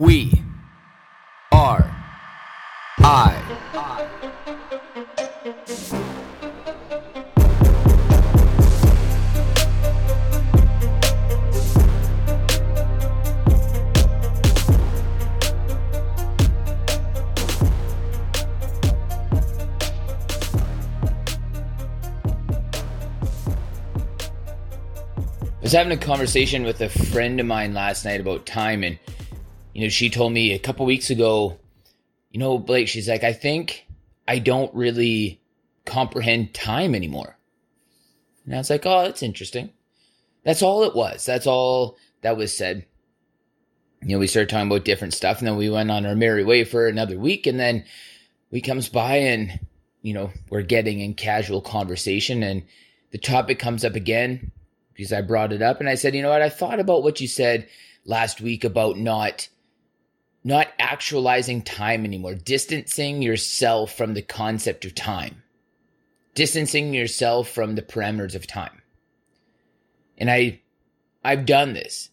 We are I. I was having a conversation with a friend of mine last night about time, and you know, she told me a couple weeks ago, you know, Blake, she's like, I think I don't really comprehend time anymore. And I was like, oh, that's interesting. That's all it was. That's all that was said. You know, we started talking about different stuff, and then we went on our merry way for another week, and then we comes by and you know we're getting in casual conversation, and the topic comes up again because I brought it up, and I said, you know what, I thought about what you said last week about not not actualizing time anymore, distancing yourself from the concept of time, distancing yourself from the parameters of time. And I, I've done this,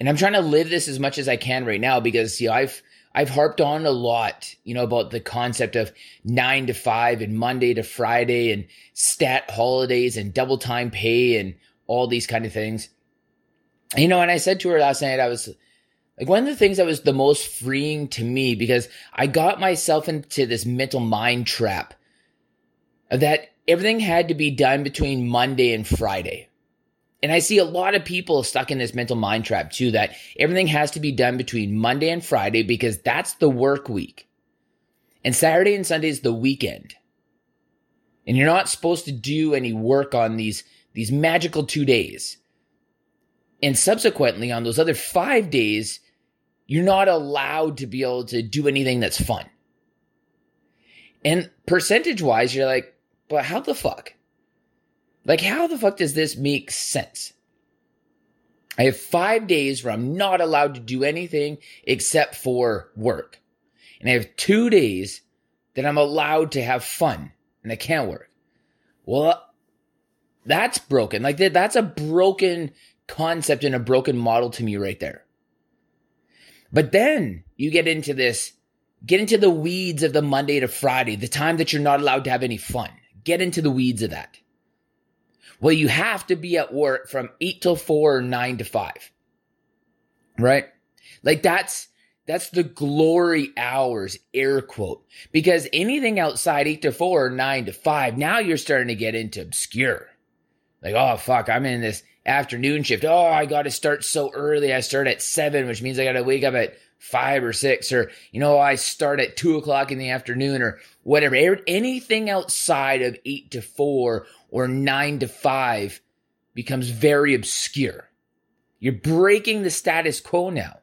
and I'm trying to live this as much as I can right now because you know I've I've harped on a lot, you know, about the concept of nine to five and Monday to Friday and stat holidays and double time pay and all these kind of things. You know, and I said to her last night, I was like one of the things that was the most freeing to me because I got myself into this mental mind trap that everything had to be done between Monday and Friday. And I see a lot of people stuck in this mental mind trap too that everything has to be done between Monday and Friday because that's the work week. And Saturday and Sunday is the weekend. And you're not supposed to do any work on these these magical 2 days. And subsequently on those other 5 days, you're not allowed to be able to do anything that's fun. And percentage wise, you're like, but how the fuck? Like, how the fuck does this make sense? I have five days where I'm not allowed to do anything except for work. And I have two days that I'm allowed to have fun and I can't work. Well, that's broken. Like, that's a broken concept and a broken model to me right there. But then you get into this, get into the weeds of the Monday to Friday, the time that you're not allowed to have any fun. Get into the weeds of that. Well, you have to be at work from eight till four or nine to five. Right? Like that's, that's the glory hours, air quote. Because anything outside eight to four or nine to five, now you're starting to get into obscure. Like, oh fuck, I'm in this afternoon shift. Oh, I got to start so early. I start at seven, which means I got to wake up at five or six, or, you know, I start at two o'clock in the afternoon or whatever. Anything outside of eight to four or nine to five becomes very obscure. You're breaking the status quo now.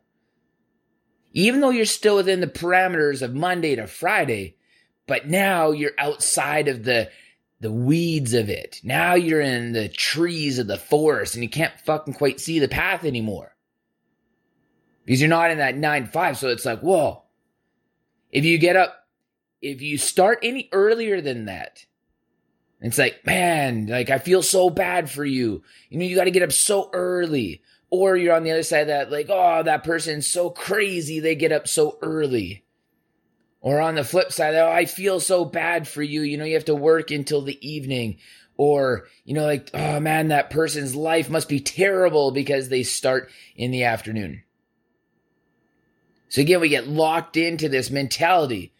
Even though you're still within the parameters of Monday to Friday, but now you're outside of the the weeds of it. Now you're in the trees of the forest and you can't fucking quite see the path anymore. Because you're not in that 9 5. So it's like, whoa. If you get up, if you start any earlier than that, it's like, man, like I feel so bad for you. You know, you got to get up so early. Or you're on the other side of that, like, oh, that person's so crazy. They get up so early. Or on the flip side, oh, I feel so bad for you. You know, you have to work until the evening. Or, you know, like, oh man, that person's life must be terrible because they start in the afternoon. So again, we get locked into this mentality,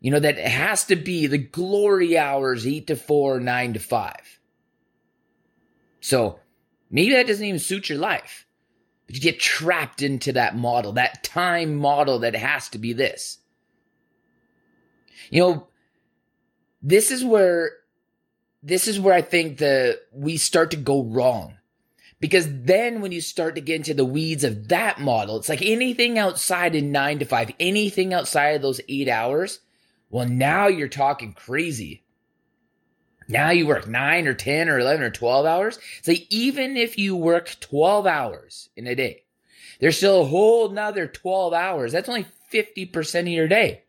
you know, that it has to be the glory hours, eight to four, nine to five. So maybe that doesn't even suit your life, but you get trapped into that model, that time model that has to be this. You know, this is where this is where I think the we start to go wrong. Because then when you start to get into the weeds of that model, it's like anything outside in nine to five, anything outside of those eight hours, well, now you're talking crazy. Now you work nine or 10 or 11 or 12 hours. So even if you work 12 hours in a day, there's still a whole nother 12 hours. That's only 50% of your day.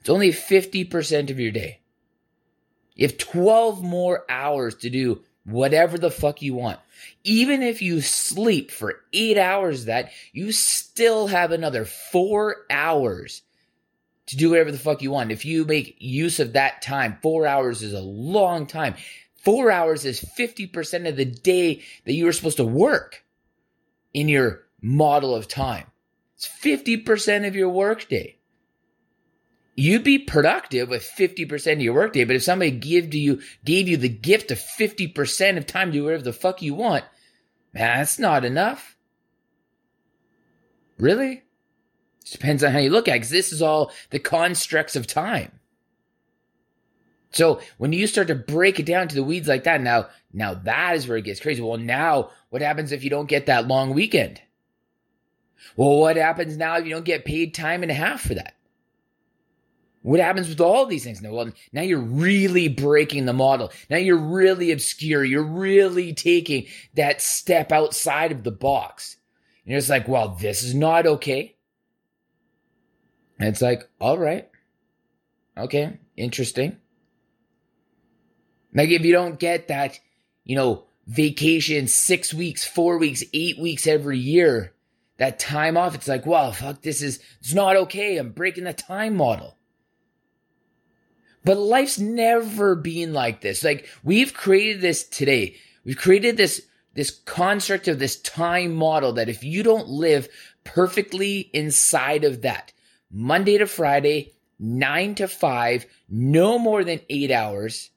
It's only 50% of your day. You have 12 more hours to do whatever the fuck you want. Even if you sleep for eight hours that, you still have another four hours to do whatever the fuck you want. If you make use of that time, four hours is a long time. Four hours is 50% of the day that you were supposed to work in your model of time. It's 50% of your workday. You'd be productive with 50% of your workday, but if somebody gave to you, gave you the gift of 50% of time to do whatever the fuck you want, man, that's not enough. Really? It depends on how you look at it, because this is all the constructs of time. So when you start to break it down to the weeds like that, now, now that is where it gets crazy. Well, now what happens if you don't get that long weekend? Well, what happens now if you don't get paid time and a half for that? What happens with all these things? Now, well, now you're really breaking the model. Now you're really obscure. You're really taking that step outside of the box. And it's like, well, this is not okay. And it's like, all right. Okay, interesting. Like if you don't get that, you know, vacation six weeks, four weeks, eight weeks every year, that time off, it's like, well, fuck, this is, it's not okay. I'm breaking the time model. But life's never been like this. Like we've created this today. We've created this, this construct of this time model that if you don't live perfectly inside of that, Monday to Friday, nine to five, no more than eight hours,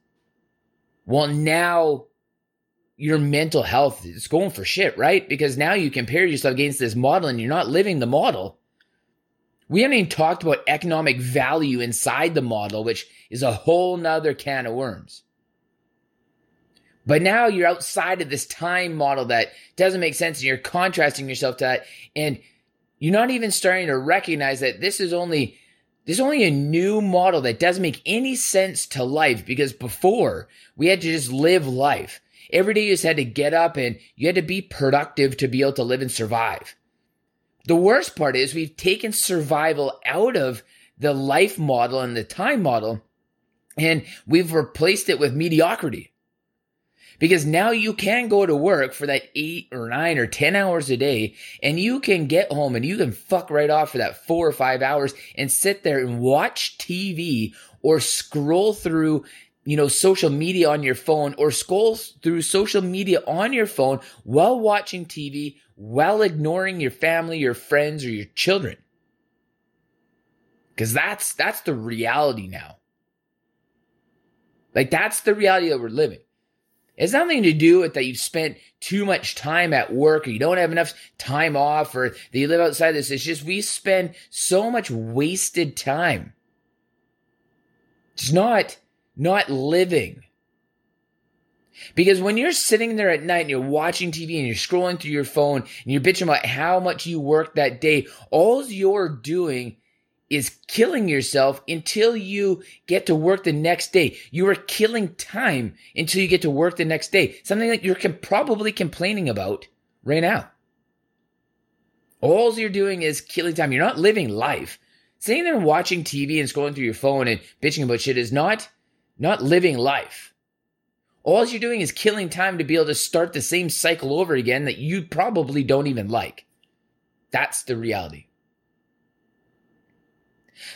well, now your mental health is going for shit, right? Because now you compare yourself against this model and you're not living the model. We haven't even talked about economic value inside the model, which is a whole nother can of worms. But now you're outside of this time model that doesn't make sense and you're contrasting yourself to that. And you're not even starting to recognize that this is only there's only a new model that doesn't make any sense to life because before we had to just live life. Every day you just had to get up and you had to be productive to be able to live and survive. The worst part is we've taken survival out of the life model and the time model and we've replaced it with mediocrity. Because now you can go to work for that eight or nine or 10 hours a day and you can get home and you can fuck right off for that four or five hours and sit there and watch TV or scroll through, you know, social media on your phone or scroll through social media on your phone while watching TV, while ignoring your family, your friends, or your children. Cause that's, that's the reality now. Like that's the reality that we're living. It's nothing to do with that you've spent too much time at work or you don't have enough time off or that you live outside this. It's just we spend so much wasted time. It's not, not living. Because when you're sitting there at night and you're watching TV and you're scrolling through your phone and you're bitching about how much you worked that day, all you're doing is killing yourself until you get to work the next day. You are killing time until you get to work the next day. Something that you're com- probably complaining about right now. All you're doing is killing time. You're not living life. Sitting there watching TV and scrolling through your phone and bitching about shit is not, not living life. All you're doing is killing time to be able to start the same cycle over again that you probably don't even like. That's the reality.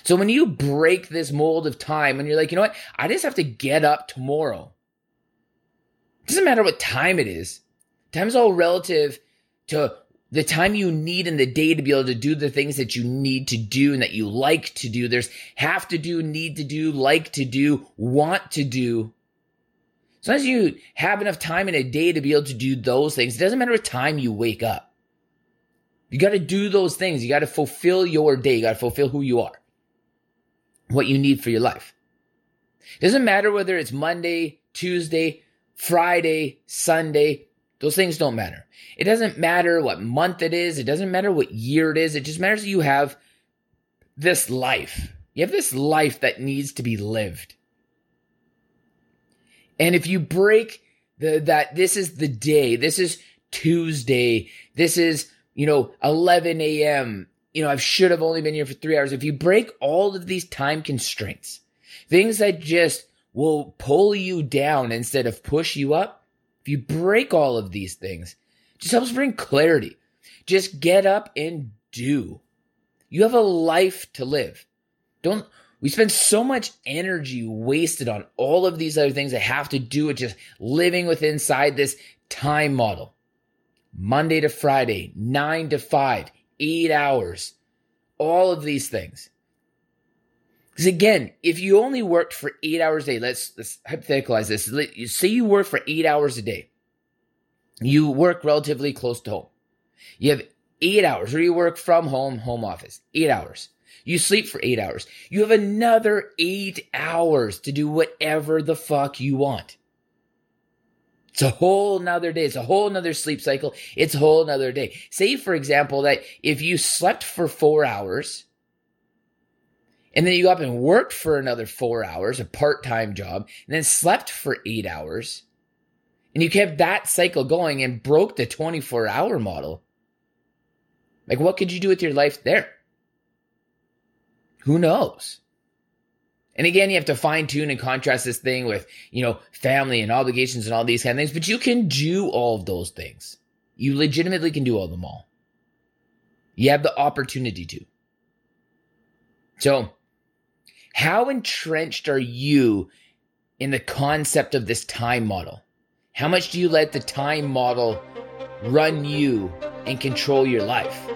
So when you break this mold of time and you're like, you know what? I just have to get up tomorrow. It doesn't matter what time it is. Time's all relative to the time you need in the day to be able to do the things that you need to do and that you like to do. There's have to do, need to do, like to do, want to do. As long as you have enough time in a day to be able to do those things, it doesn't matter what time you wake up. You got to do those things. You got to fulfill your day. You got to fulfill who you are what you need for your life. It doesn't matter whether it's Monday, Tuesday, Friday, Sunday. Those things don't matter. It doesn't matter what month it is. It doesn't matter what year it is. It just matters that you have this life. You have this life that needs to be lived. And if you break the, that this is the day, this is Tuesday, this is, you know, 11 a.m you know, I should have only been here for three hours. If you break all of these time constraints, things that just will pull you down instead of push you up, if you break all of these things, just helps bring clarity. Just get up and do. You have a life to live. Don't we spend so much energy wasted on all of these other things that have to do with just living within inside this time model. Monday to Friday, nine to five, eight hours, all of these things. Because again, if you only worked for eight hours a day, let's, let's hypotheticalize this. Let, you Say you work for eight hours a day. You work relatively close to home. You have eight hours, or you work from home, home office, eight hours. You sleep for eight hours. You have another eight hours to do whatever the fuck you want. It's a whole nother day. It's a whole nother sleep cycle. It's a whole nother day. Say, for example, that if you slept for four hours and then you got up and worked for another four hours, a part time job, and then slept for eight hours, and you kept that cycle going and broke the 24 hour model, like what could you do with your life there? Who knows? And again, you have to fine tune and contrast this thing with, you know, family and obligations and all these kind of things, but you can do all of those things. You legitimately can do all of them all. You have the opportunity to. So, how entrenched are you in the concept of this time model? How much do you let the time model run you and control your life?